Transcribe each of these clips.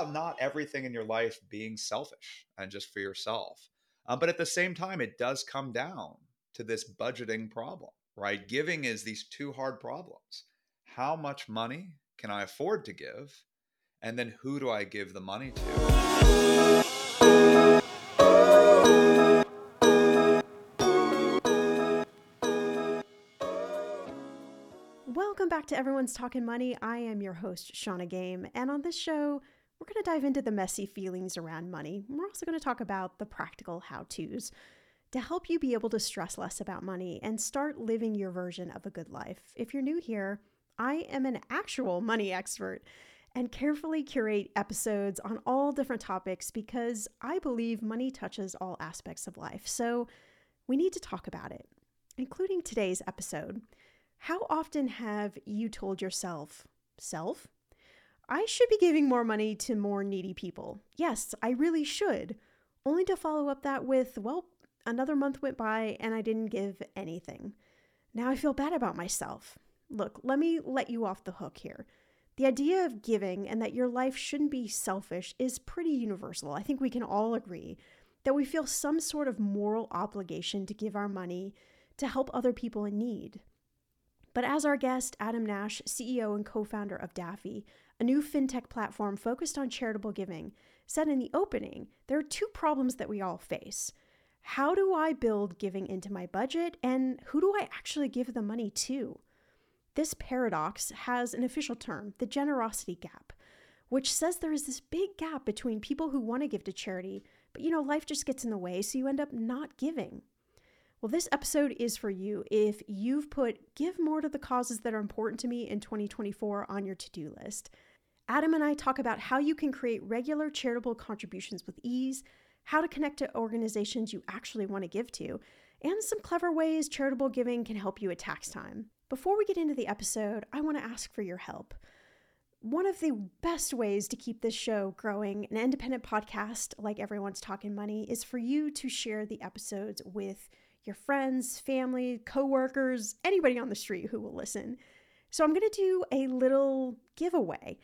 About not everything in your life being selfish and just for yourself. Um, but at the same time, it does come down to this budgeting problem, right? Giving is these two hard problems. How much money can I afford to give? And then who do I give the money to? Welcome back to Everyone's Talking Money. I am your host, Shannah Game, and on this show, we're going to dive into the messy feelings around money. We're also going to talk about the practical how to's to help you be able to stress less about money and start living your version of a good life. If you're new here, I am an actual money expert and carefully curate episodes on all different topics because I believe money touches all aspects of life. So we need to talk about it, including today's episode. How often have you told yourself, self, I should be giving more money to more needy people. Yes, I really should. Only to follow up that with, well, another month went by and I didn't give anything. Now I feel bad about myself. Look, let me let you off the hook here. The idea of giving and that your life shouldn't be selfish is pretty universal. I think we can all agree that we feel some sort of moral obligation to give our money to help other people in need. But as our guest, Adam Nash, CEO and co founder of Daffy, a new fintech platform focused on charitable giving, said in the opening, there are two problems that we all face. How do I build giving into my budget, and who do I actually give the money to? This paradox has an official term, the generosity gap, which says there is this big gap between people who want to give to charity, but you know, life just gets in the way, so you end up not giving. Well, this episode is for you if you've put give more to the causes that are important to me in 2024 on your to do list. Adam and I talk about how you can create regular charitable contributions with ease, how to connect to organizations you actually want to give to, and some clever ways charitable giving can help you at tax time. Before we get into the episode, I want to ask for your help. One of the best ways to keep this show growing, an independent podcast like Everyone's Talking Money, is for you to share the episodes with your friends, family, coworkers, anybody on the street who will listen. So I'm going to do a little giveaway.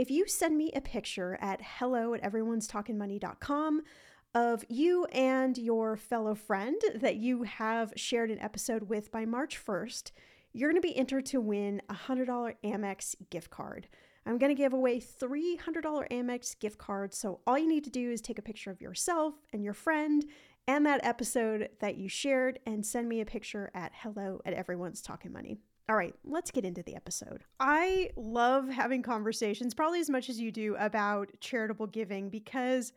If you send me a picture at hello at everyone'stalkingmoney.com of you and your fellow friend that you have shared an episode with by March 1st, you're going to be entered to win a $100 Amex gift card. I'm going to give away $300 Amex gift cards. So all you need to do is take a picture of yourself and your friend and that episode that you shared and send me a picture at hello at everyone's talking money. All right, let's get into the episode. I love having conversations, probably as much as you do, about charitable giving because,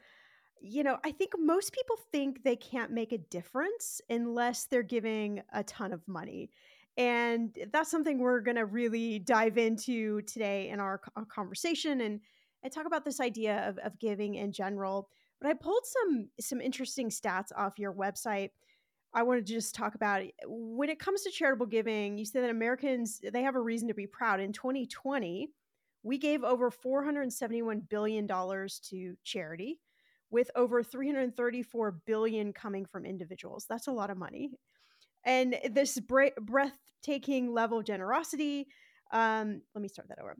you know, I think most people think they can't make a difference unless they're giving a ton of money. And that's something we're going to really dive into today in our, our conversation and, and talk about this idea of, of giving in general. But I pulled some some interesting stats off your website. I want to just talk about when it comes to charitable giving. You say that Americans they have a reason to be proud. In 2020, we gave over 471 billion dollars to charity, with over 334 billion coming from individuals. That's a lot of money, and this breathtaking level of generosity. Um, let me start that over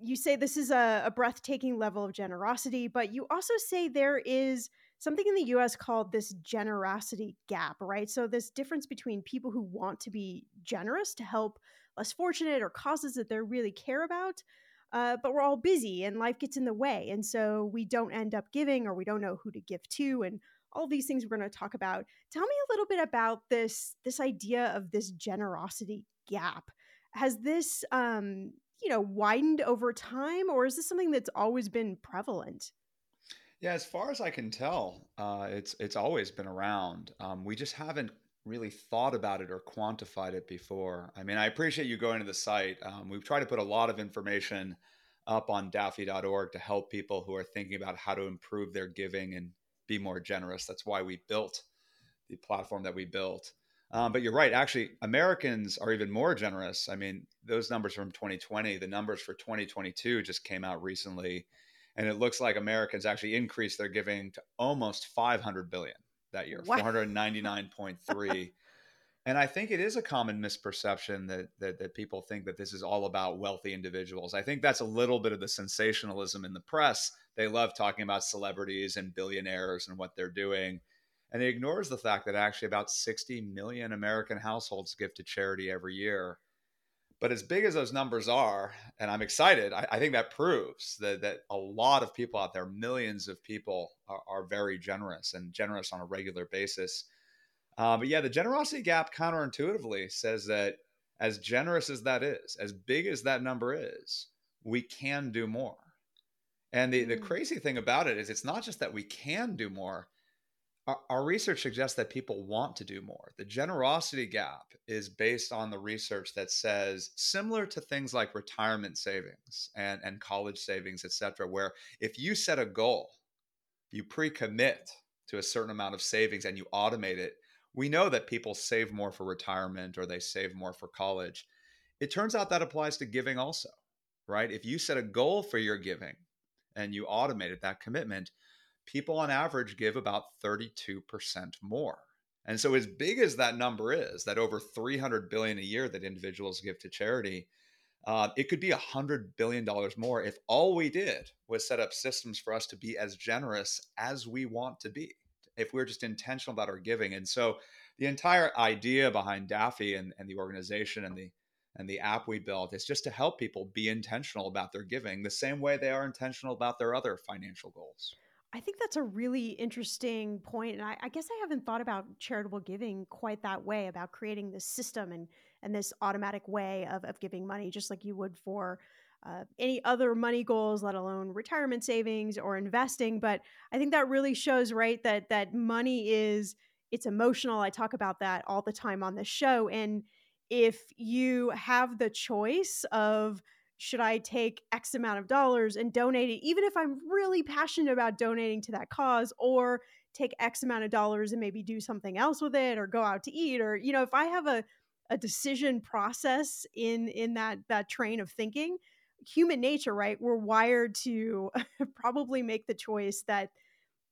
you say this is a, a, breathtaking level of generosity, but you also say there is something in the US called this generosity gap, right? So, this difference between people who want to be generous to help less fortunate or causes that they really care about, uh, but we're all busy and life gets in the way. And so we don't end up giving or we don't know who to give to. And all these things we're going to talk about. Tell me a little bit about this this idea of this generosity gap. Has this um, you know, widened over time, or is this something that's always been prevalent? Yeah, as far as I can tell, uh, it's it's always been around. Um, we just haven't really thought about it or quantified it before. I mean, I appreciate you going to the site. Um, we've tried to put a lot of information up on daffy.org to help people who are thinking about how to improve their giving and be more generous. That's why we built the platform that we built. Um, but you're right. Actually, Americans are even more generous. I mean, those numbers from 2020, the numbers for 2022 just came out recently, and it looks like Americans actually increased their giving to almost 500 billion that year, 499.3. and I think it is a common misperception that, that that people think that this is all about wealthy individuals. I think that's a little bit of the sensationalism in the press. They love talking about celebrities and billionaires and what they're doing and it ignores the fact that actually about 60 million American households give to charity every year. But as big as those numbers are, and I'm excited, I, I think that proves that, that a lot of people out there, millions of people, are, are very generous and generous on a regular basis. Uh, but yeah, the generosity gap counterintuitively says that as generous as that is, as big as that number is, we can do more. And the, the mm. crazy thing about it is, it's not just that we can do more, our, research suggests that people want to do more. The generosity gap is based on the research that says similar to things like retirement savings and, and college savings, et cetera, where if you set a goal, you pre-commit to a certain amount of savings and you automate it, we know that people save more for retirement or they save more for college. It turns out that applies to giving also, right? If you set a goal for your giving and you automated that commitment, people on average give about 32% more. And so as big as that number is, that over 300 billion a year that individuals give to charity, uh, it could be hundred billion dollars more if all we did was set up systems for us to be as generous as we want to be. If we're just intentional about our giving, and so the entire idea behind Daffy and, and the organization and the and the app we built is just to help people be intentional about their giving the same way they are intentional about their other financial goals. I think that's a really interesting point, and I, I, guess I haven't thought about charitable giving quite that way about creating this system and and this automatic way of of giving money, just like you would for uh, any other money goals, let alone retirement savings or investing. But I think that really shows, right, that that money is it's emotional. I talk about that all the time on the show, and if you have the choice of should I take X amount of dollars and donate it, even if I'm really passionate about donating to that cause, or take X amount of dollars and maybe do something else with it, or go out to eat, or you know, if I have a a decision process in in that that train of thinking, human nature, right? We're wired to probably make the choice that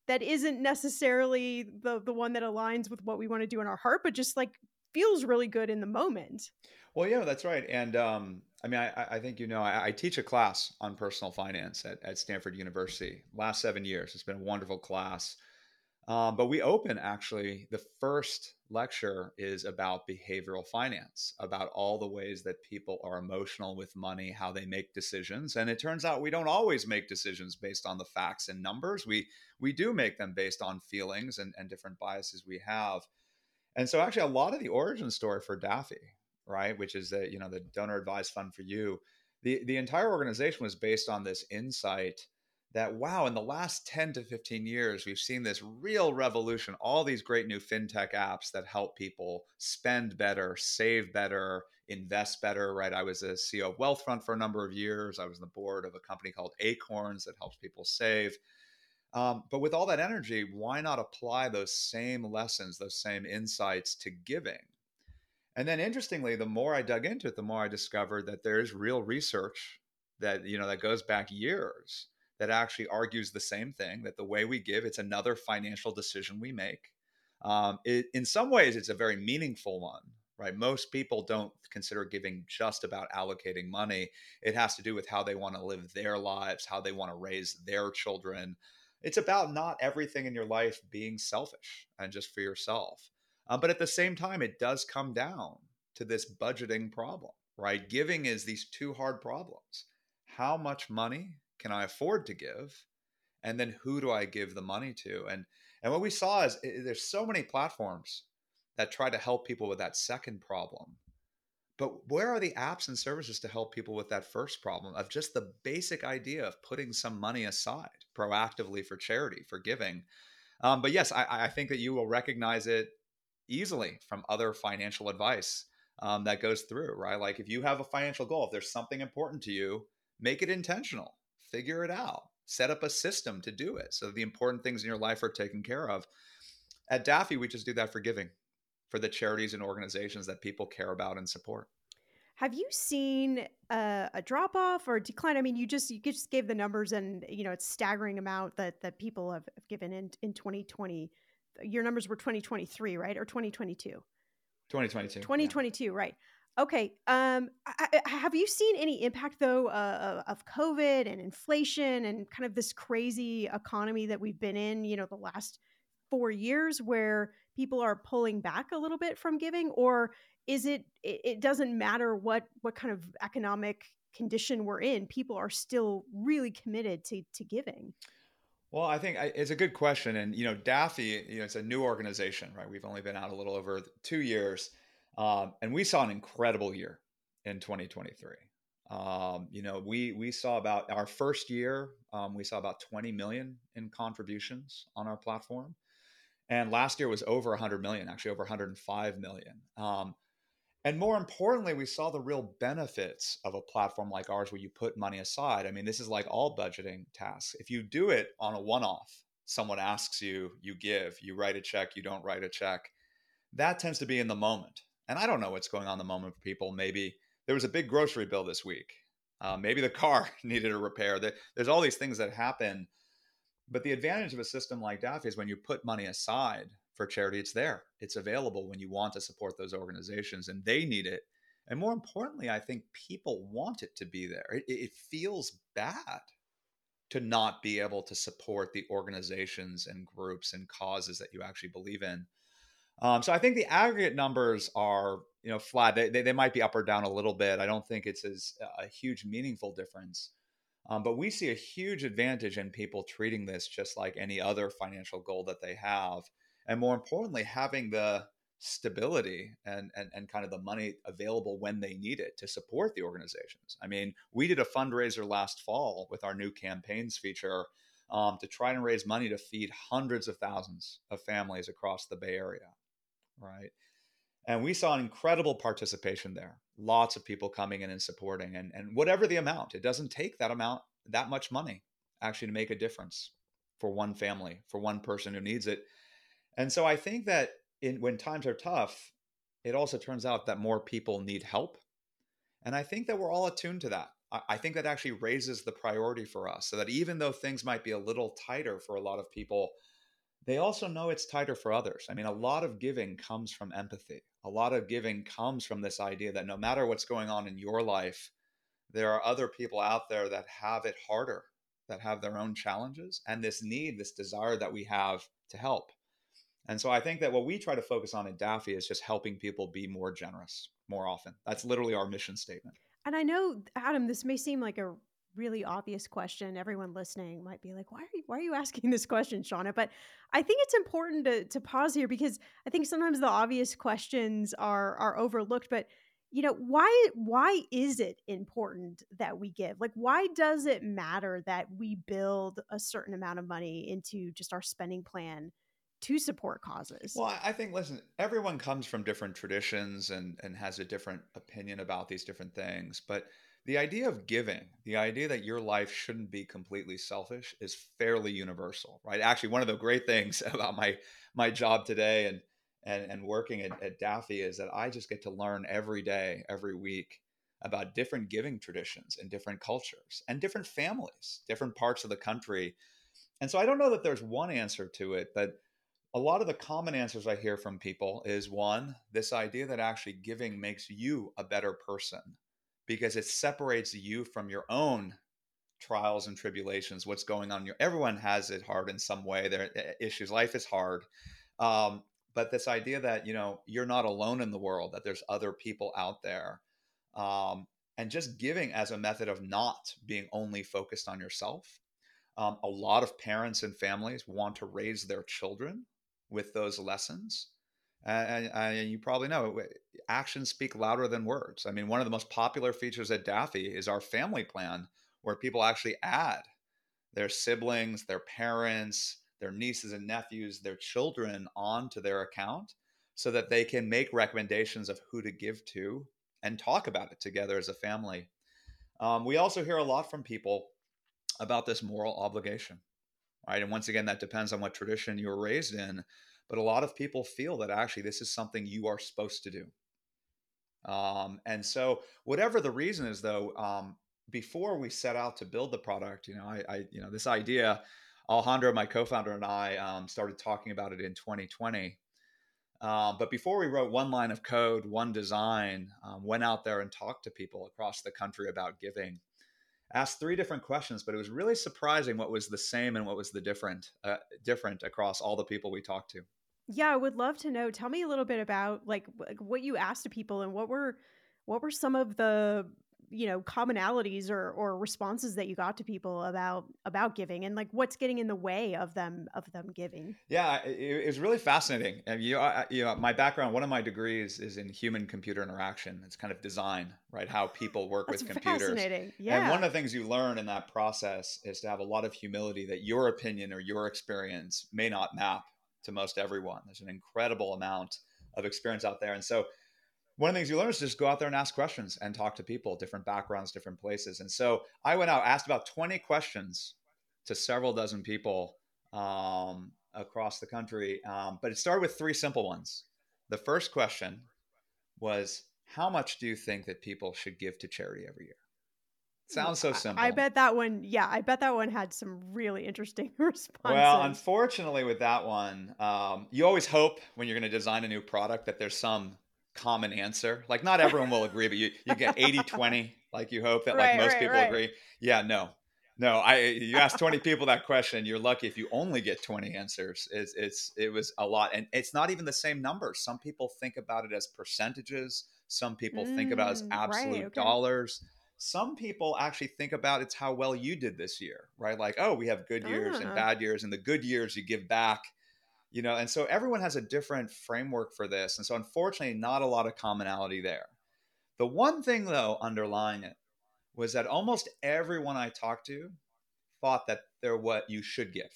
that isn't necessarily the the one that aligns with what we want to do in our heart, but just like feels really good in the moment. Well, yeah, that's right. And um, I mean, I, I, think you know, I, I, teach a class on personal finance at, at Stanford University. Last seven years, it's been a wonderful class. Um, but we open actually the first lecture is about behavioral finance, about all the ways that people are emotional with money, how they make decisions. And it turns out we don't always make decisions based on the facts and numbers. We we do make them based on feelings and, and different biases we have. And so actually a lot of the origin story for Daffy, right, which is the, you know, the donor advised fund for you, the the entire organization was based on this insight that wow in the last 10 to 15 years we've seen this real revolution all these great new fintech apps that help people spend better save better invest better right? I was a ceo of wealthfront for a number of years. I was on the board of a company called acorns that helps people save. Um, but with all that energy why not apply those same lessons those same insights to giving and then interestingly the more i dug into it the more i discovered that there is real research that you know that goes back years that actually argues the same thing that the way we give it's another financial decision we make. Um, it, in some ways it's a very meaningful one right? Most people don't consider giving just about allocating money. It has to do with how they want to live their lives how they want to raise their children. It's about not everything in your life being selfish and just for yourself um, but at the same time it does come down to this budgeting problem right giving is these two hard problems how much money can I afford to give? And then who do I give the money to? And and what we saw is it, there's so many platforms that try to help people with that second problem. But where are the apps and services to help people with that first problem of just the basic idea of putting some money aside proactively for charity, for giving? Um, but yes, I, I, think that you will recognize it easily from other financial advice um, that goes through, right? Like if you have a financial goal, if there's something important to you, make it intentional figure it out set up a system to do it so the important things in your life are taken care of at daffy we just do that for giving for the charities and organizations that people care about and support have you seen a, a drop off or decline? I mean, you just you just gave the numbers, and you know it's staggering amount that that people have, given in in 2020. Your numbers were 2023, right, or 2022? 2022. 2022, yeah. right? Okay. Um, I, I, have you seen any impact though uh, of COVID and inflation and kind of this crazy economy that we've been in? You know, the last four years, where people are pulling back a little bit from giving, or is it? It, it doesn't matter what what kind of economic condition we're in. People are still really committed to to giving. Well, I think it's a good question, and you know, Daffy, you know, it's a new organization, right? We've only been out a little over two years um, and we saw an incredible year in 2023. Um, you know, we we saw about our first year, um, we saw about 20 million in contributions on our platform, and last year was over 100 million, actually over 105 million. And more importantly, we saw the real benefits of a platform like ours where you put money aside. I mean, this is like all budgeting tasks. If you do it on a one-off, someone asks you, you give, you write a check, you don't write a check. That tends to be in the moment and I don't know what's going on in the moment for people. Maybe there was a big grocery bill this week. Uh, maybe the car needed a repair. There's all these things that happen. But the advantage of a system like Daffy is when you put money aside for charity. It's there, it's available when you want to support those organizations and they need it. And more importantly, I think people want it to be there. It, it feels bad to not be able to support the organizations and groups and causes that you actually believe in. Um, so I think the aggregate numbers are, you know, flat. They, they, they, might be up or down a little bit. I don't think it's as a huge meaningful difference. Um, but we see a huge advantage in people treating this just like any other financial goal that they have. And more importantly, having the stability and, and, and kind of the money available when they need it to support the organizations. I mean, we did a fundraiser last fall with our new campaigns feature um, to try and raise money to feed hundreds of thousands of families across the Bay Area, right? And we saw an incredible participation there. Lots of people coming in and supporting, and, and whatever the amount, it doesn't take that amount, that much money actually to make a difference for one family, for one person who needs it. And so I think that in, when times are tough, it also turns out that more people need help. And I think that we're all attuned to that. I, I think that actually raises the priority for us so that even though things might be a little tighter for a lot of people, they also know it's tighter for others. I mean, a lot of giving comes from empathy. A lot of giving comes from this idea that no matter what's going on in your life, there are other people out there that have it harder, that have their own challenges, and this need, this desire that we have to help. And so I think that what we try to focus on in Daffy is just helping people be more generous more often. That's literally our mission statement. And I know, Adam, this may seem like a really obvious question. Everyone listening might be like, why are you, why are you asking this question, Shauna? But I think it's important to, to pause here because I think sometimes the obvious questions are, are overlooked. But you know why why is it important that we give like why does it matter that we build a certain amount of money into just our spending plan to support causes. Well, I think listen, everyone comes from different traditions and and has a different opinion about these different things, but the idea of giving, the idea that your life shouldn't be completely selfish is fairly universal, right? Actually, one of the great things about my my job today and and, and working at, at Daffy is that I just get to learn every day, every week about different giving traditions and different cultures and different families, different parts of the country. And so I don't know that there's one answer to it, but a lot of the common answers I hear from people is one, this idea that actually giving makes you a better person because it separates you from your own trials and tribulations, what's going on. Your, everyone has it hard in some way. Their eh, issues, life is hard. Um, but this idea that, you know, you're not alone in the world, that there's other people out there. Um, and just giving as a method of not being only focused on yourself. Um, a lot of parents and families want to raise their children with those lessons. And, and, you probably know actions speak louder than words. I mean, one of the most popular features at Daffy is our family plan, where people actually add their siblings, their parents, their nieces and nephews, their children onto their account so that they can make recommendations of who to give to and talk about it together as a family. Um, we also hear a lot from people about this moral obligation right? And once again, that depends on what tradition you were raised in. But a lot of people feel that actually this is something you are supposed to do. Um, and so, whatever the reason is, though, um, before we set out to build the product, you know, I, I you know, this idea, Alejandro, my co-founder, and I um, started talking about it in 2020. Um, but before we wrote one line of code, one design, um, went out there and talked to people across the country about giving asked three different questions, but it was really surprising what was the same and what was the different uh, different across all the people we talked to. Yeah, I would love to know. Tell me a little bit about like what you asked to people and what were what were some of the you know commonalities or or responses that you got to people about about giving and like what's getting in the way of them of them giving? Yeah it, it was really fascinating. And you, I, you know my background one of my degrees is in human computer interaction. It's kind of design right? How people work with computers. fascinating. Yeah. and one of the things you learn in that process is to have a lot of humility that your opinion or your experience may not map to most everyone. There's an incredible amount of experience out there. And so one of the things you learn is just go out there and ask questions and talk to people, different backgrounds, different places. And so I went out, asked about 20 questions to several dozen people um, across the country. Um, but it started with three simple ones. The first question was, How much do you think that people should give to charity every year? Sounds so simple. I, I bet that one, yeah, I bet that one had some really interesting responses. Well, unfortunately, with that one, um, you always hope when you're going to design a new product that there's some common answer. Like, not everyone will agree, but you, you get 80 20. Like, you hope that, like, most right, people right. agree. Yeah, no. No, I you ask 20 people that question, you're lucky if you only get 20 answers. It's it's it was a lot. And it's not even the same numbers. Some people think about it as percentages, some people think about it as Mm, right, absolute okay. dollars. Some people actually think about it's how well you did this year, right? Like, oh, we have good years and Ah. bad years, and the good years you give back, you know. And so everyone has a different framework for this, and so unfortunately, not a lot of commonality there. The one thing though underlying it was that almost everyone I talked to thought that they're what you should give.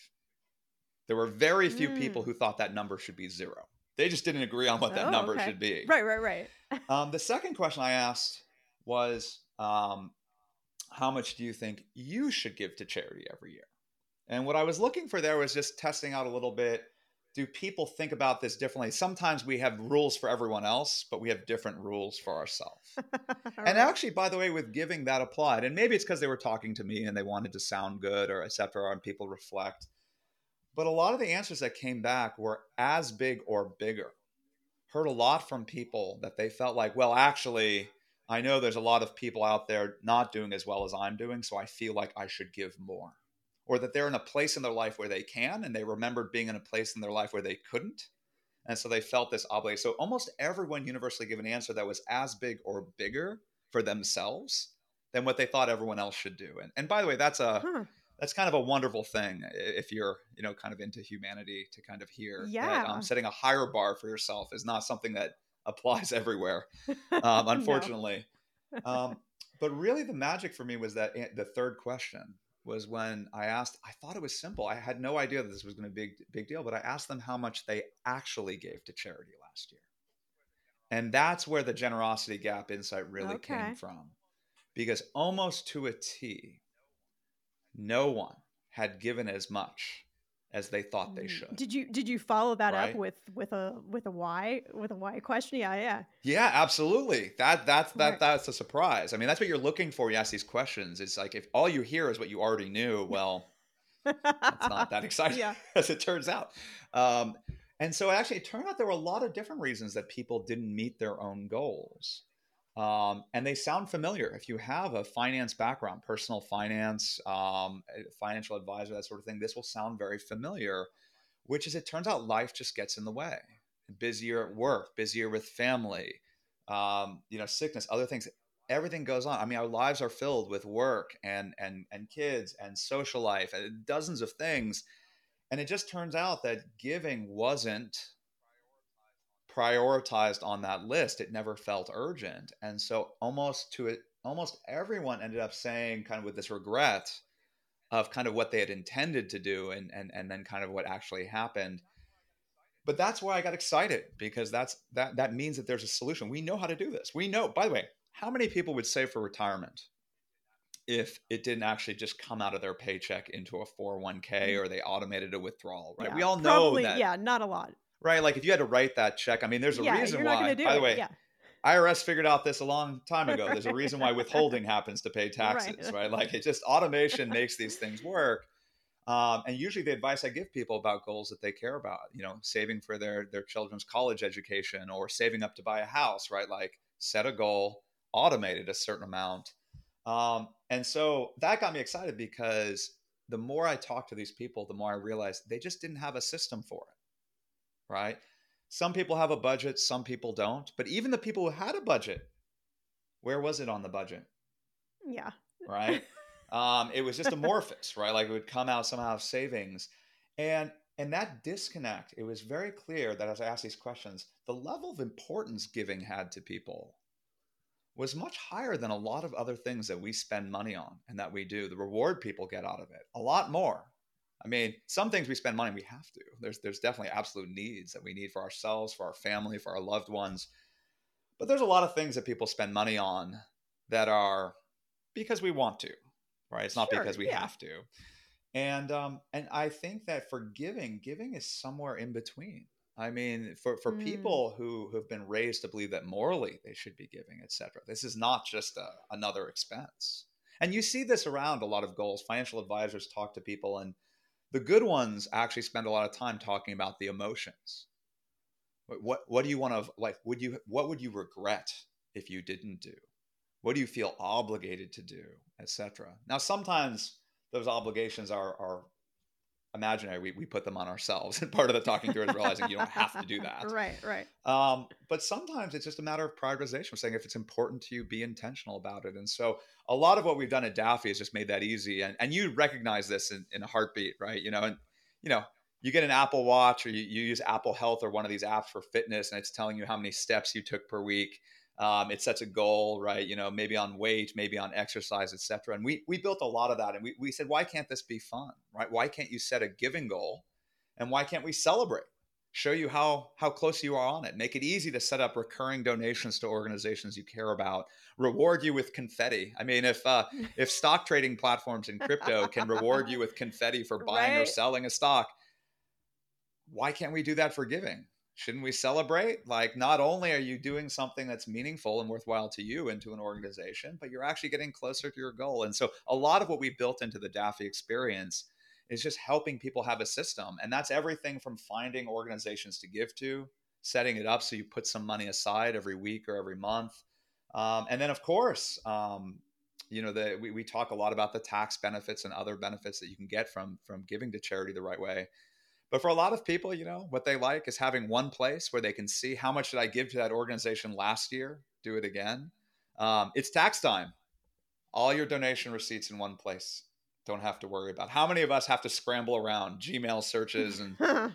There were very few people Mm. who thought that number should be zero. They just didn't agree on what that Oh, number okay. should be. Right, right, right. Um, the second question I asked was, um, how much do you think you should give to charity every year? And what I was looking for there was just testing out a little bit. Do people think about this differently? Sometimes we have rules for everyone else, but we have different rules for ourselves. And actually, by the way, with giving that applied, and maybe it's because they were talking to me and they wanted to sound good or et cetera, and people reflect. But a lot of the answers that came back were as big or bigger. Heard a lot from people that they felt like, well, actually, I know there's a lot of people out there not doing as well as I'm doing, so I feel like I should give more. Or that they're in a place in their life where they can, and they remembered being in a place in their life where they couldn't. And so they felt this obligation. So almost everyone universally gave an answer that was as big or bigger for themselves than what they thought everyone else should do. And, and by the way, that's a Huh. that's kind of a wonderful thing if you're you know kind of into humanity to kind of hear that Yeah. um, setting a higher bar for yourself is not something that applies everywhere um, unfortunately um, but really the magic for me was that the third question was when i asked i thought it was simple i had no idea that this was going to be a big, big deal but i asked them how much they actually gave to charity last year and that's where the generosity gap insight really Okay. came from because almost to a t no one had given as much as they thought they Mm. should Did you did you follow that Right. up with with a with a why with a why question? Yeah, yeah. Yeah, absolutely. That that's that Right. that's a surprise. I mean, that's what you're looking for. When You ask these questions. It's like if all you hear is what you already knew. Well, that's not that exciting Yeah. as it turns out. Um, and so actually, it turned out there were a lot of different reasons that people didn't meet their own goals. Um, and they sound familiar. If you have a finance background, personal finance, um, financial advisor, that sort of thing, this will sound very familiar. Which is, it turns out life just gets in the way. Busier at work, busier with family, um, you know, sickness, other things. Everything goes on. I mean, our lives are filled with work and and and kids and social life and dozens of things. And it just turns out that giving wasn't prioritized on that list. It never felt urgent. And so almost to it, almost everyone ended up saying kind of with this regret of kind of what they had intended to do and and and then kind of what actually happened. But that's why I got excited because that's that that means that there's a solution. We know how to do this. We know, by the way, how many people would save for retirement if it didn't actually just come out of their paycheck into a 401k or they automated a withdrawal, right? Mm. Yeah, we all know probably, that Yeah, not a lot. Right, like if you had to write that check, I mean, there's a yeah, reason why. By the way, yeah. IRS figured out this a long time ago. There's a reason why withholding happens to pay taxes, right? Like it just automation makes these things work. Um, and usually, the advice I give people about goals that they care about, you know, saving for their their children's college education or saving up to buy a house, right? Like set a goal, automate it a certain amount. Um, and so that got me excited because the more I talked to these people, the more I realized they just didn't have a system for it, right? Some people have a budget, some people don't. But even the people who had a budget, where was it on the budget, Yeah. right? um, it was just amorphous, right? Like it would come out somehow of savings, and and that disconnect. It was very clear that as I asked these questions, the level of importance giving had to people was much higher than a lot of other things that we spend money on and that we do. The reward people get out of it, a lot more. I mean, some things we spend money we have to. There's there's definitely absolute needs that we need for ourselves, for our family, for our loved ones. But there's a lot of things that people spend money on that are because we want to, right? It's not Sure, because we yeah. have to. And um and I think that for giving, giving is somewhere in between. I mean, for for Mm. people who have been raised to believe that morally they should be giving, etc. This is not just a, another expense. And you see this around a lot of goals. Financial advisors talk to people, and the good ones actually spend a lot of time talking about the emotions. What what do you want to like? Would you what would you regret if you didn't do? What do you feel obligated to do, etc. Now, sometimes those obligations are are imaginary. We, we put them on ourselves. And part of the talking through is realizing you don't have to do that. Right, right. Um, but sometimes it's just a matter of prioritization. We're saying if it's important to you, be intentional about it. And so a lot of what we've done at Daffy has just made that easy. And, and you recognize this in, in a heartbeat, right? You know, and, you know, you get an Apple Watch or you, you use Apple Health or one of these apps for fitness and it's telling you how many steps you took per week. Um, it sets a goal, right? You know, maybe on weight, maybe on exercise, etc. And we we built a lot of that, and we we said, why can't this be fun, right? Why can't you set a giving goal, and why can't we celebrate? Show you how how close you are on it. Make it easy to set up recurring donations to organizations you care about. Reward you with confetti. I mean, if uh, if stock trading platforms in crypto can reward you with confetti for buying right. or selling a stock, why can't we do that for giving? Shouldn't we celebrate? Like, not only are you doing something that's meaningful and worthwhile to you and to an organization, but you're actually getting closer to your goal. And so, a lot of what we built into the Daffy experience is just helping people have a system. And that's everything from finding organizations to give to, setting it up so you put some money aside every week or every month. Um, and then, of course, um, you know, the, we, we talk a lot about the tax benefits and other benefits that you can get from from giving to charity the right way. But for a lot of people, you know, what they like is having one place where they can see how much did I give to that organization last year, do it again. Um, it's tax time. All your donation receipts in one place. Don't have to worry about how many of us have to scramble around Gmail searches and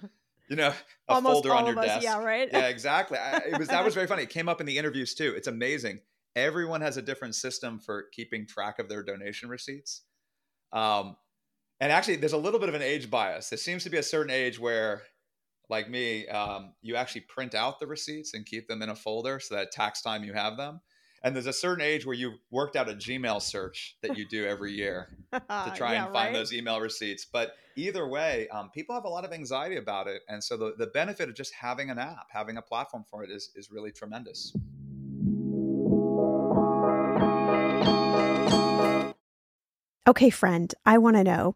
you know a Almost folder on your us, desk. Yeah, right. yeah, exactly. I, it was that was very funny. It came up in the interviews too. It's amazing. Everyone has a different system for keeping track of their donation receipts. Um, and actually there's a little bit of an age bias. There seems to be a certain age where like me um, you actually print out the receipts and keep them in a folder so that tax time you have them. And there's a certain age where you've worked out a gmail search that you do every year to try yeah, and find right? those email receipts. But either way um, people have a lot of anxiety about it. And so the, the benefit of just having an app having a platform for it is, is really tremendous. Okay, friend, I want to know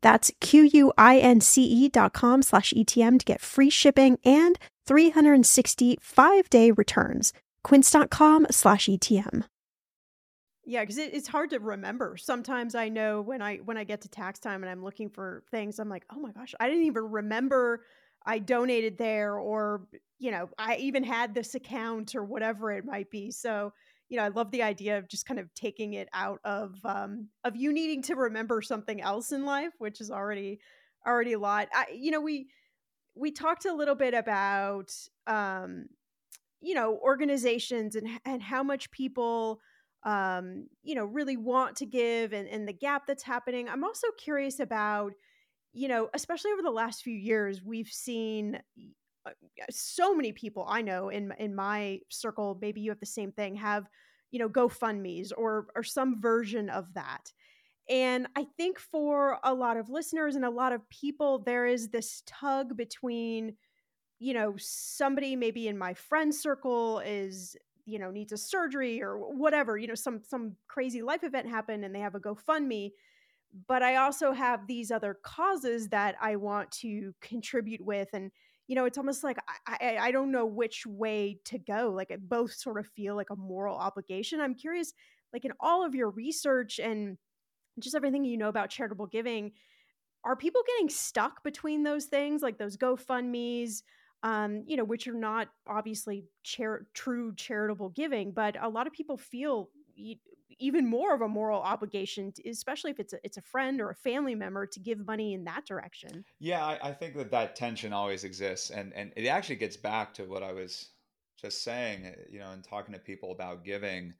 That's Q-U-I-N-C-E dot com slash ETM to get free shipping and 365 day returns. Quince.com slash ETM. Yeah, because it, it's hard to remember. Sometimes I know when I when I get to tax time and I'm looking for things, I'm like, oh my gosh, I didn't even remember I donated there, or you know, I even had this account or whatever it might be. So you know, I love the idea of just kind of taking it out of um, of you needing to remember something else in life, which is already already a lot. I, you know, we we talked a little bit about um, you know organizations and and how much people um, you know really want to give and, and the gap that's happening. I'm also curious about you know, especially over the last few years, we've seen Uh, so many people I know in in my circle, maybe you have the same thing, have you know GoFundmes or or some version of that. And I think for a lot of listeners and a lot of people, there is this tug between, you know, somebody maybe in my friend circle is, you know, needs a surgery or whatever, you know, some some crazy life event happened and they have a GoFundMe. But I also have these other causes that I want to contribute with. And you know, it's almost like I, I, I don't know which way to go. Like both sort of feel like a moral obligation. I'm curious, like in all of your research and just everything you know about charitable giving, are people getting stuck between those things, like those GoFundmes, um, you know, which are not obviously char- true charitable giving, but a lot of people feel even more of a moral obligation, especially if it's a, it's a friend or a family member to give money in that direction. Yeah, I, I think that that tension always exists, and and it actually gets back to what I was just saying, eh, you know, and talking to people about giving,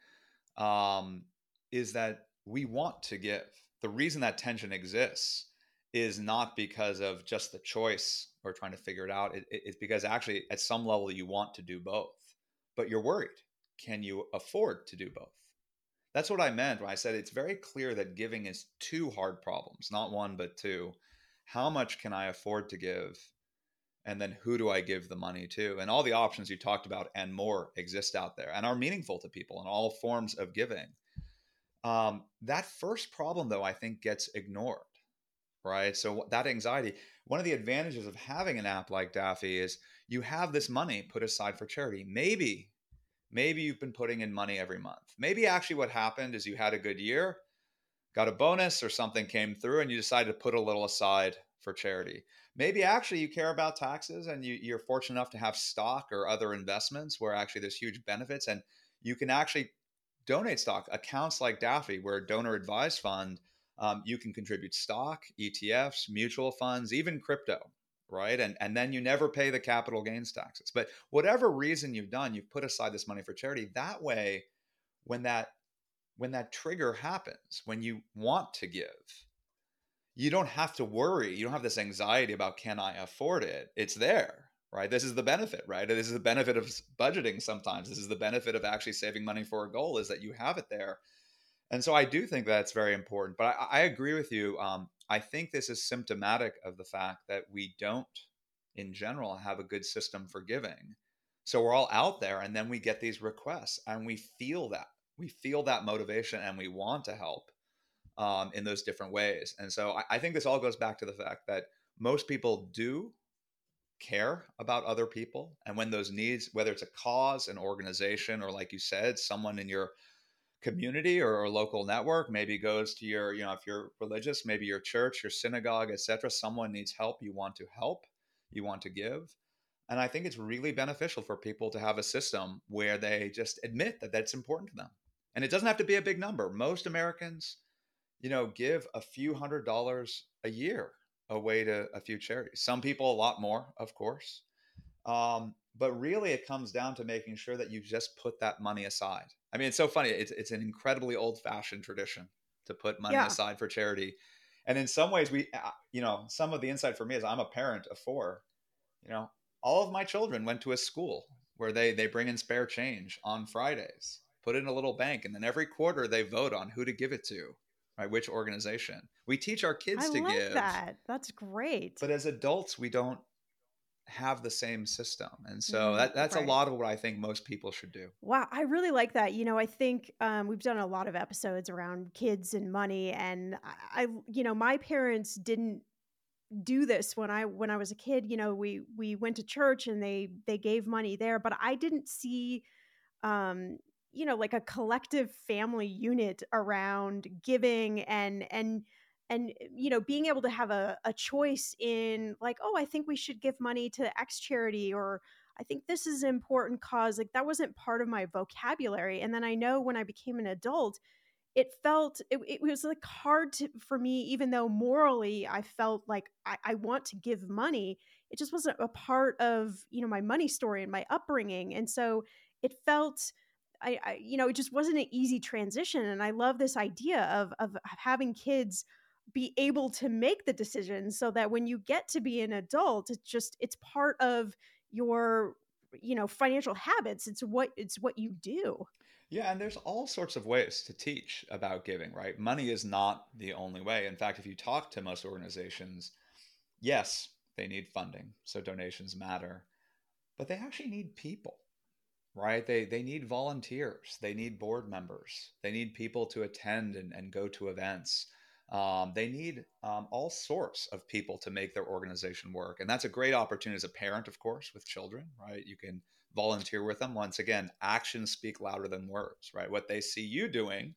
um, is that we want to give. The reason that tension exists is not because of just the choice or trying to figure it out. It, it's because actually, at some level, you want to do both, but you're worried. Can you afford to do both? That's what I meant when I said it's very clear that giving is two hard problems, not one, but two. How much can I afford to give? And then who do I give the money to? And all the options you talked about and more exist out there and are meaningful to people in all forms of giving. Um, that first problem, though, I think gets ignored, right? So that anxiety, one of the advantages of having an app like Daffy is you have this money put aside for charity. Maybe Maybe you've been putting in money every month. Maybe actually what happened is you had a good year, got a bonus or something came through, and you decided to put a little aside for charity. Maybe actually you care about taxes and you, you're fortunate enough to have stock or other investments where actually there's huge benefits and you can actually donate stock. Accounts like Daffy, where donor advised fund, um, you can contribute stock, ETFs, mutual funds, even crypto right? And and then you never pay the capital gains taxes. But whatever reason you've done, you've put aside this money for charity. That way, when that when that trigger happens, when you want to give, you don't have to worry. You don't have this anxiety about can I afford it? It's there, right? This is the benefit, right? This is the benefit of budgeting sometimes. This is the benefit of actually saving money for a goal is that you have it there. And so I do think that's very important. But I, I agree with you. Um, I think this is symptomatic of the fact that we don't, in general, have a good system for giving. So we're all out there, and then we get these requests, and we feel that. We feel that motivation, and we want to help um, in those different ways. And so I, I think this all goes back to the fact that most people do care about other people. And when those needs, whether it's a cause, an organization, or like you said, someone in your community or, or, local network maybe goes to your you know if you're religious maybe your church your synagogue etc someone needs help you want to help you want to give. And i think it's really beneficial for people to have a system where they just admit that that's important to them. And it doesn't have to be a big number. Most americans you know give a few hundred dollars a year away to a few charities. Some people a lot more of course. Um, but really it comes down to making sure that you just put that money aside. I mean it's so funny it's, it's an incredibly old fashioned tradition to put money yeah. aside for charity. And in some ways we uh, you know some of the insight for me is i'm a parent of four. You know all of my children went to a school where they they bring in spare change on fridays put it in a little bank and then every quarter they vote on who to give it to right which organization. We teach our kids I to give. that. That's great. But as adults we don't have the same system. And so mm, that, that's right. a lot of what I think most people should do. Wow, I really like that. You know, I think um, we've done a lot of episodes around kids and money, and I, I, you know, my parents didn't do this when I when I was a kid. You know, we we went to church and they they gave money there, but I didn't see, um, you know, like a collective family unit around giving and and and eh, you know being able to have a, a choice in like oh i think we should give money to x charity or i think this is an important cause like that wasn't part of my vocabulary and then i know when i became an adult it felt it, it was like hard to, for me even though morally i felt like I, I want to give money it just wasn't a part of you know my money story and my upbringing and so it felt I, I, you know it just wasn't an easy transition and i love this idea of of having kids be able to make the decision so that when you get to be an adult it's just it's part of your you know financial habits. It's what it's what you do. Yeah and there's all sorts of ways to teach about giving right? Money is not the only way. In fact if you talk to most organizations yes they need funding so donations matter but they actually need people right? They they need volunteers. They need board members. They need people to attend and, and go to events um, they need um, all sorts of people to make their organization work. And that's a great opportunity as a parent, of course, with children, right? You can volunteer with them. Once again, actions speak louder than words, right? What they see you doing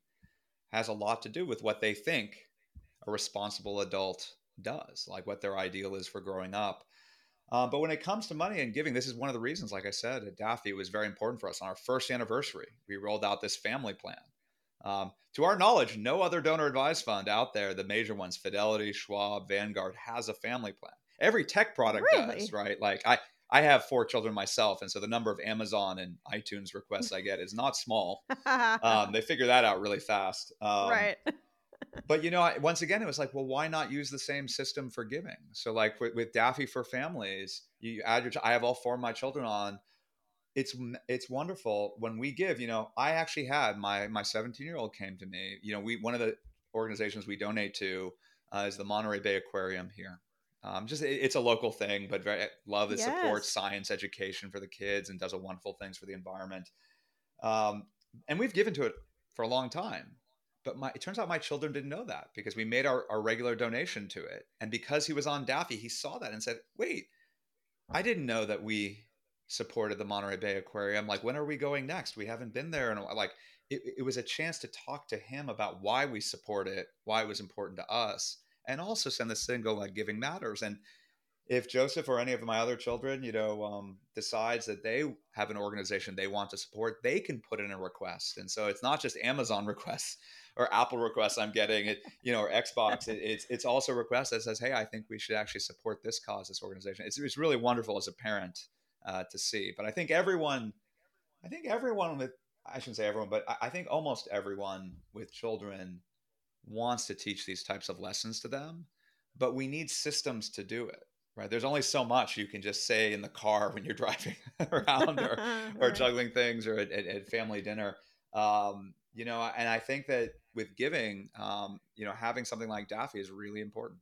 has a lot to do with what they think a responsible adult does, like what their ideal is for growing up. Um, but when it comes to money and giving, this is one of the reasons, like I said, at Daffy, it was very important for us. On our first anniversary, we rolled out this family plan um, to our knowledge, no other donor advised fund out there, the major ones, Fidelity, Schwab, Vanguard, has a family plan. Every tech product really? does, right? Like I, I have four children myself, and so the number of Amazon and iTunes requests I get is not small. um, they figure that out really fast, um, right? but you know, I, once again, it was like, well, why not use the same system for giving? So, like with, with Daffy for Families, you add your. I have all four of my children on it's it's wonderful when we give you know i actually had my my 17 year old came to me you know we one of the organizations we donate to uh, is the monterey bay aquarium here. Um, just it, it's a local thing but very love it yes. supports science education for the kids and does a wonderful things for the environment. Um, and we've given to it for a long time but my, it turns out my children didn't know that because we made our, our regular donation to it. And because he was on daffy he saw that and said wait i didn't know that we supported the Monterey Bay Aquarium. Like, when are we going next? We haven't been there. And like, it, it was a chance to talk to him about why we support it, why it was important to us, and also send the signal like giving matters. And if Joseph or any of my other children, you know, um, decides that they have an organization they want to support, they can put in a request. And so it's not just Amazon requests or Apple requests I'm getting, it, you know, or Xbox. It, it's it's also requests that says, hey, I think we should actually support this cause, this organization. It's it's really wonderful as a parent uh, to see. But I think everyone, I think everyone with I shouldn't say everyone, but I think almost everyone with children wants to teach these types of lessons to them, but we need systems to do it. Right. There's only so much you can just say in the car when you're driving around or, or right. juggling things or at, at family dinner. Um, you know, and I think that with giving, um, you know, having something like Daffy is really important.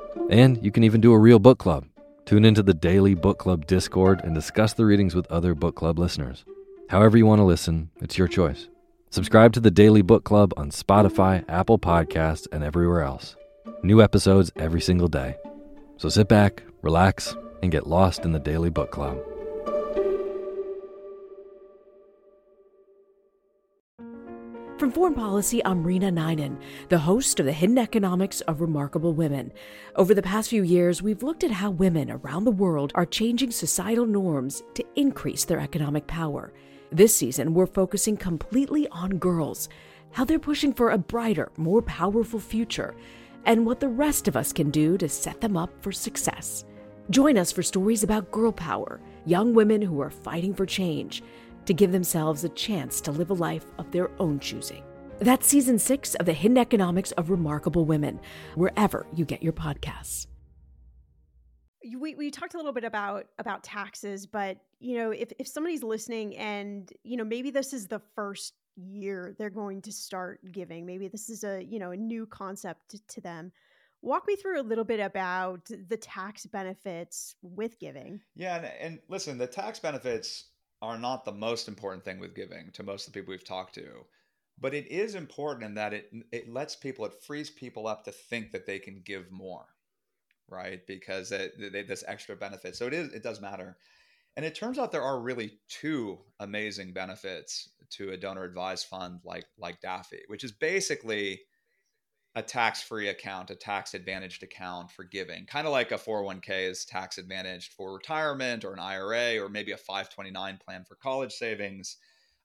And you can even do a real book club. Tune into the daily book club Discord and discuss the readings with other book club listeners. However, you want to listen, it's your choice. Subscribe to the Daily Book Club on Spotify, Apple Podcasts, and everywhere else. New episodes every single day. So sit back, relax, and get lost in the Daily Book Club. From Foreign Policy, I'm Reena Ninan, the host of The Hidden Economics of Remarkable Women. Over the past few years, we've looked at how women around the world are changing societal norms to increase their economic power. This season, we're focusing completely on girls, how they're pushing for a brighter, more powerful future, and what the rest of us can do to set them up for success. Join us for stories about girl power, young women who are fighting for change to give themselves a chance to live a life of their own choosing. That's season six of The Hidden Economics of Remarkable Women, wherever you get your podcasts. We, we talked a little bit about about taxes, but you know, if, if somebody's listening and you know maybe this is the first year they're going to start giving, maybe this is a you know a new concept to, to them. Walk me through a little bit about the tax benefits with giving. Yeah, and, and listen, the tax benefits are not the most important thing with giving to most of the people we've talked to but it is important in that it it lets people it frees people up to think that they can give more right? Because it, they, this extra benefit. So it is it does matter. And it turns out there are really two amazing benefits to a donor advised fund like like daffy which is basically a tax-free account, a tax-advantaged account for giving, kind of like a 401k is tax-advantaged for retirement or an IRA or maybe a 529 plan for college savings.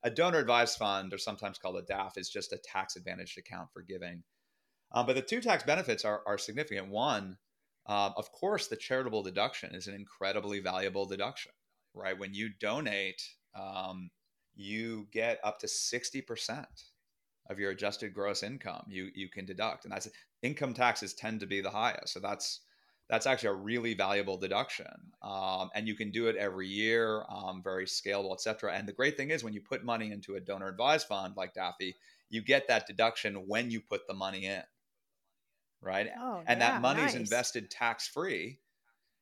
A donor advised fund, or sometimes called a DAF, is just a tax-advantaged account for giving. Um, but the two tax benefits are, are significant. One, uh, of course, the charitable deduction is an incredibly valuable deduction, right? When you donate, um, you get up to 60% of your adjusted gross income you you can deduct. And that's income taxes tend to be the highest. So that's that's actually a really valuable deduction. Um, and you can do it every year um, very scalable etc and the great thing is when you put money into a donor advised fund like daffy you get that deduction when you put the money in right? Oh, and yeah, that money nice. is invested tax free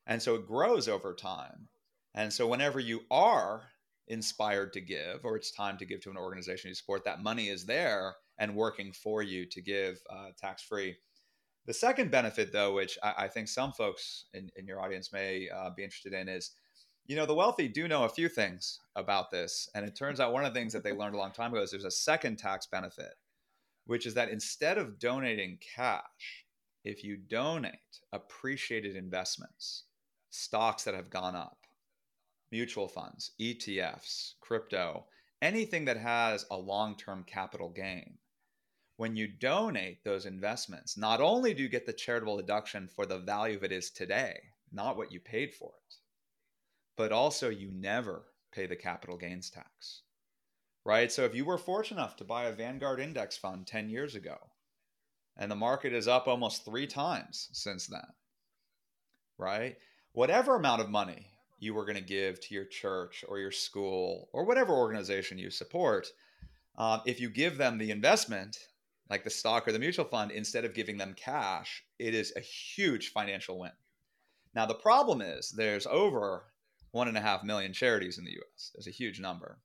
and so it grows over time. And so whenever you are inspired to give or it's time to give to an organization you support that money is there and working for you to give uh, tax free the second benefit though which i, I think some folks in, in your audience may uh, be interested in is you know the wealthy do know a few things about this and it turns out one of the things that they learned a long time ago is there's a second tax benefit which is that instead of donating cash if you donate appreciated investments stocks that have gone up mutual funds, ETFs, crypto, anything that has a long term capital gain. When you donate those investments, not only do you get the charitable deduction for the value of it is today, not what you paid for it, but also you never pay the capital gains tax. Right? So if you were fortunate enough to buy a Vanguard index fund 10 years ago, and the market is up almost three times since then, right? Whatever amount of money you were going to give to your church or your school or whatever organization you support, um, if you give them the investment, like the stock or the mutual fund, instead of giving them cash, it is a huge financial win. Now, the problem is there's over one and a half million charities in the US. There's a huge number.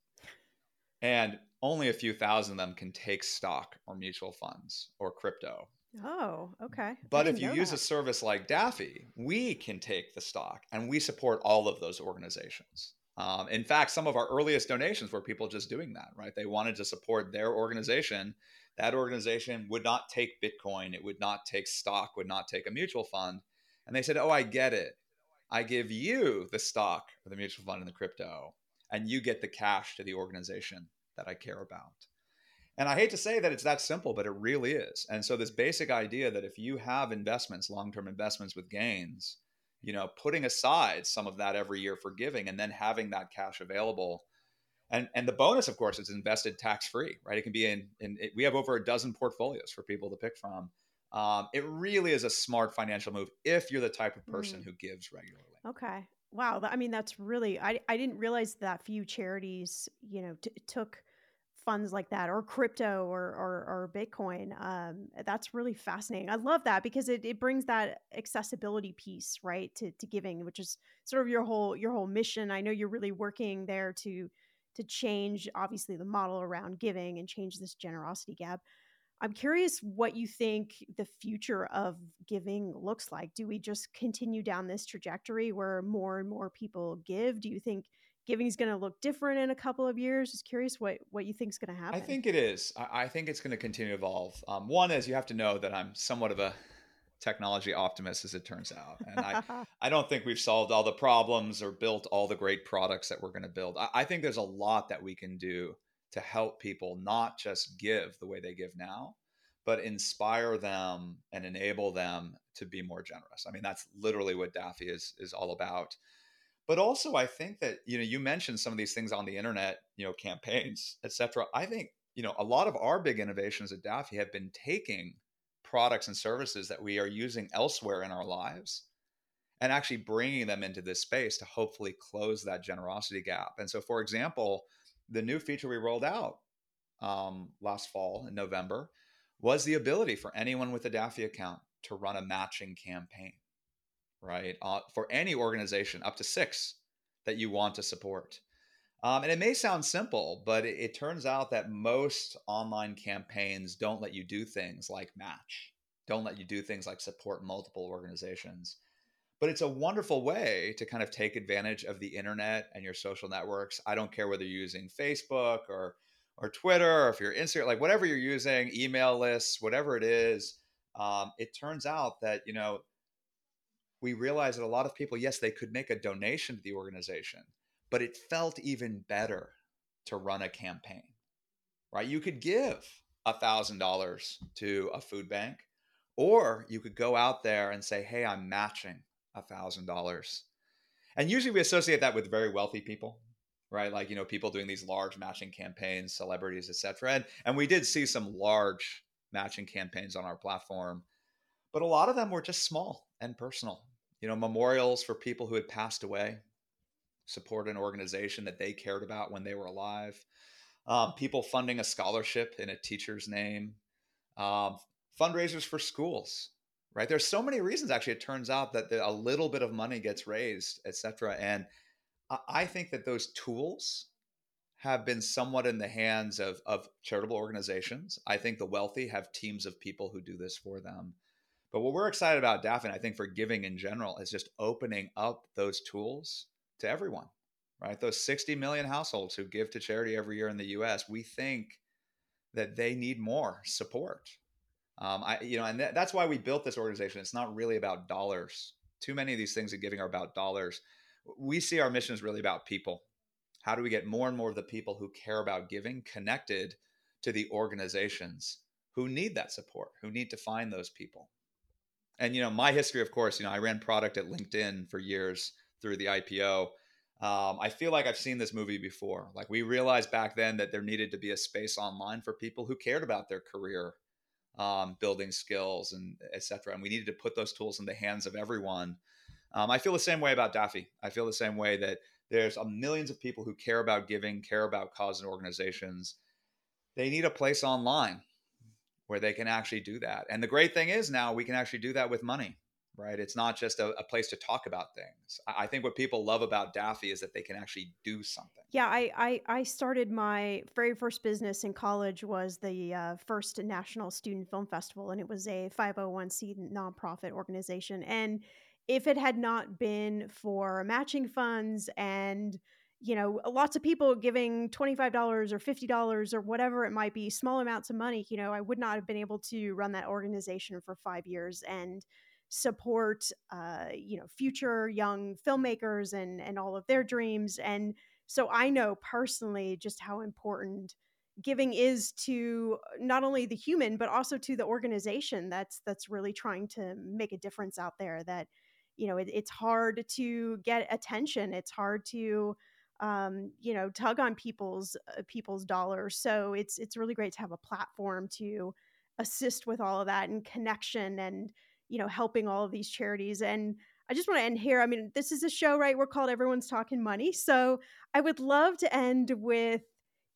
And only a few thousand of them can take stock or mutual funds or crypto. Oh, okay. But if you use that. a service like Daffy, we can take the stock and we support all of those organizations. Um, in fact, some of our earliest donations were people just doing that, right? They wanted to support their organization. That organization would not take Bitcoin, it would not take stock, would not take a mutual fund. And they said, Oh, I get it. I give you the stock or the mutual fund and the crypto, and you get the cash to the organization that I care about. And I hate to say that it's that simple, but it really is. And so, this basic idea that if you have investments, long term investments with gains, you know, putting aside some of that every year for giving and then having that cash available. And, and the bonus, of course, is invested tax free, right? It can be in, in it, we have over a dozen portfolios for people to pick from. Um, it really is a smart financial move if you're the type of person mm. who gives regularly. Okay. Wow. I mean, that's really, I, I didn't realize that few charities, you know, t- took funds like that or crypto or, or, or Bitcoin. Um, that's really fascinating. I love that because it, it brings that accessibility piece, right. To, to giving, which is sort of your whole, your whole mission. I know you're really working there to, to change obviously the model around giving and change this generosity gap. I'm curious what you think the future of giving looks like. Do we just continue down this trajectory where more and more people give? Do you think giving is going to look different in a couple of years? Just curious what what you think is going to happen. I think it is. I think it's going to continue to evolve. Um, one is you have to know that I'm somewhat of a technology optimist, as it turns out, and I I don't think we've solved all the problems or built all the great products that we're going to build. I, I think there's a lot that we can do to help people not just give the way they give now, but inspire them and enable them to be more generous. I mean, that's literally what Daffy is is all about. But also, I think that you know you mentioned some of these things on the internet, you know, campaigns, etc. I think you know a lot of our big innovations at Daffy have been taking products and services that we are using elsewhere in our lives and actually bringing them into this space to hopefully close that generosity gap. And so, for example, the new feature we rolled out um, last fall in November was the ability for anyone with a Daffy account to run a matching campaign, right? Uh, for any organization, up to six that you want to support. Um, and it may sound simple, but it, it turns out that most online campaigns don't let you do things like match, don't let you do things like support multiple organizations. But it's a wonderful way to kind of take advantage of the internet and your social networks. I don't care whether you're using Facebook or or Twitter, or if you're Instagram, like whatever you're using, email lists, whatever it is, um, it turns out that you know we realized that a lot of people, yes, they could make a donation to the organization, but it felt even better to run a campaign, right? You could give a thousand dollars to a food bank, or you could go out there and say, "Hey, I'm matching a thousand dollars." And usually we associate that with very wealthy people, right? Like, you know, people doing these large matching campaigns, celebrities, etc. And, and we did see some large matching campaigns on our platform, but a lot of them were just small and personal. You know, memorials for people who had passed away, support an organization that they cared about when they were alive, um, people funding a scholarship in a teacher's name, um, fundraisers for schools, right? There's so many reasons. Actually, it turns out that a little bit of money gets raised, et cetera. And I think that those tools have been somewhat in the hands of, of charitable organizations. I think the wealthy have teams of people who do this for them. But what we're excited about, Daffy, I think for giving in general, is just opening up those tools to everyone, right? Those 60 million households who give to charity every year in the US, we think that they need more support. Um, I, you know, and th- that's why we built this organization. It's not really about dollars. Too many of these things of giving are about dollars we see our mission is really about people. How do we get more and more of the people who care about giving connected to the organizations who need that support, who need to find those people? And you know, my history, of course, you know, I ran product at LinkedIn for years through the IPO. Um, I feel like I've seen this movie before. Like we realized back then that there needed to be a space online for people who cared about their career, um, building skills and etc. And we needed to put those tools in the hands of everyone Um, I feel the same way about Daffy. I feel the same way that there's a millions of people who care about giving, care about cause and organizations. They need a place online where they can actually do that. And the great thing is now we can actually do that with money, right? It's not just a, a place to talk about things. I, I think what people love about Daffy is that they can actually do something. Yeah, I, I, I started my very first business in college was the uh, first National Student Film Festival, and it was a 501c nonprofit organization. And if it had not been for matching funds and you know lots of people giving $25 or $50 or whatever it might be small amounts of money you know i would not have been able to run that organization for five years and support uh, you know future young filmmakers and and all of their dreams. And so i know personally just how important giving is to not only the human but also to the organization that's that's really trying to make a difference out there that you know it, it's hard to get attention. It's hard to um, you know tug on people's uh, people's dollars so it's it's really great to have a platform to assist with all of that and connection and you know helping all of these charities and i just want to end here i mean this is a show right we're called everyone's talking money so i would love to end with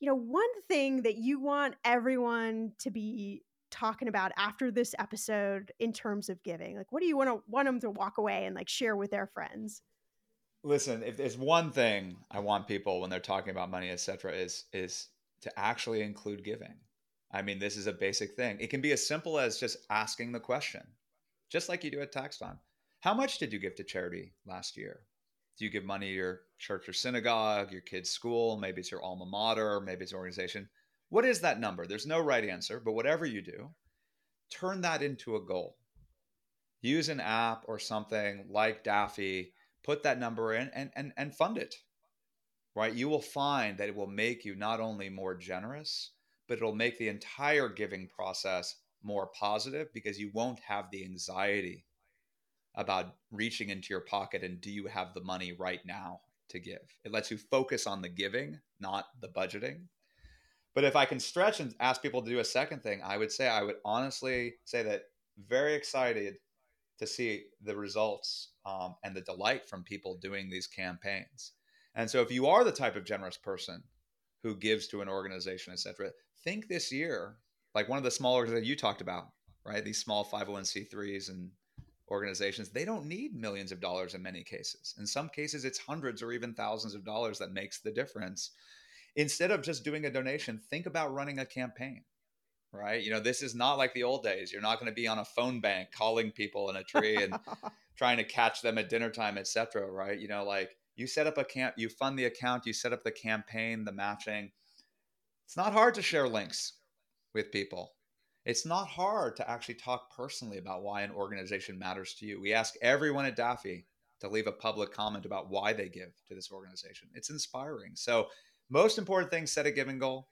you know one thing that you want everyone to be talking about after this episode in terms of giving? Like, what do you want to want them to walk away and like share with their friends? Listen, if there's one thing I want people when they're talking about money, etc., is is to actually include giving. I mean, this is a basic thing. It can be as simple as just asking the question, just like you do at tax time. How much did you give to charity last year? Do you give money to your church or synagogue, your kid's school? Maybe it's your alma mater, maybe it's an organization. What is that number? There's no right answer, but whatever you do, turn that into a goal. Use an app or something like Daffy, put that number in and, and, and fund it. Right? You will find that it will make you not only more generous, but it'll make the entire giving process more positive because you won't have the anxiety about reaching into your pocket and do you have the money right now to give. It lets you focus on the giving, not the budgeting. But if I can stretch and ask people to do a second thing, I would say I would honestly say that very excited to see the results um, and the delight from people doing these campaigns. And so, if you are the type of generous person who gives to an organization, etc., think this year like one of the smaller that you talked about, right? These small 501c3s and organizations, they don't need millions of dollars in many cases. In some cases, it's hundreds or even thousands of dollars that makes the difference instead of just doing a donation, think about running a campaign. Right. You know, this is not like the old days. You're not going to be on a phone bank calling people in a tree and trying to catch them at dinner time, etc. Right. You know, like you set up a camp, you fund the account, you set up the campaign, the matching. It's not hard to share links with people. It's not hard to actually talk personally about why an organization matters to you. We ask everyone at Daffy to leave a public comment about why they give to this organization. It's inspiring. So most important thing set a giving goal.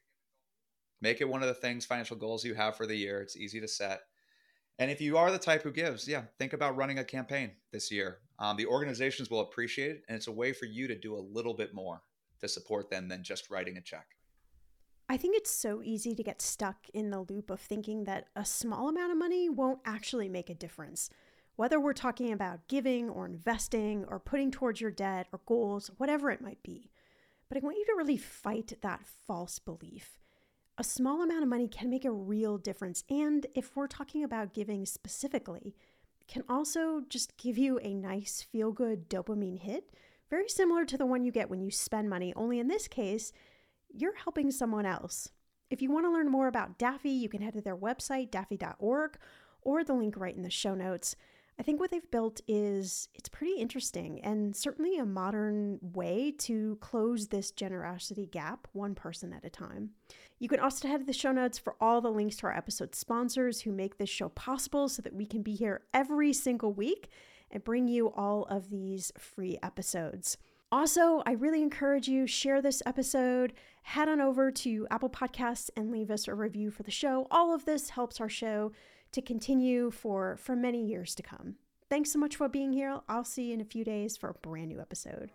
Make it one of the things, financial goals you have for the year. It's easy to set. And if you are the type who gives, yeah, think about running a campaign this year. Um, the organizations will appreciate it, and it's a way for you to do a little bit more to support them than just writing a check. I think it's so easy to get stuck in the loop of thinking that a small amount of money won't actually make a difference. Whether we're talking about giving or investing or putting towards your debt or goals, whatever it might be. But I want you to really fight that false belief. A small amount of money can make a real difference. And if we're talking about giving specifically, can also just give you a nice feel good dopamine hit, very similar to the one you get when you spend money, only in this case, you're helping someone else. If you want to learn more about Daffy, you can head to their website, daffy.org, or the link right in the show notes. I think what they've built is it's pretty interesting and certainly a modern way to close this generosity gap one person at a time. You can also head to the show notes for all the links to our episode sponsors who make this show possible so that we can be here every single week and bring you all of these free episodes. Also, I really encourage you share this episode, head on over to Apple Podcasts and leave us a review for the show. All of this helps our show to continue for for many years to come. Thanks so much for being here. I'll see you in a few days for a brand new episode.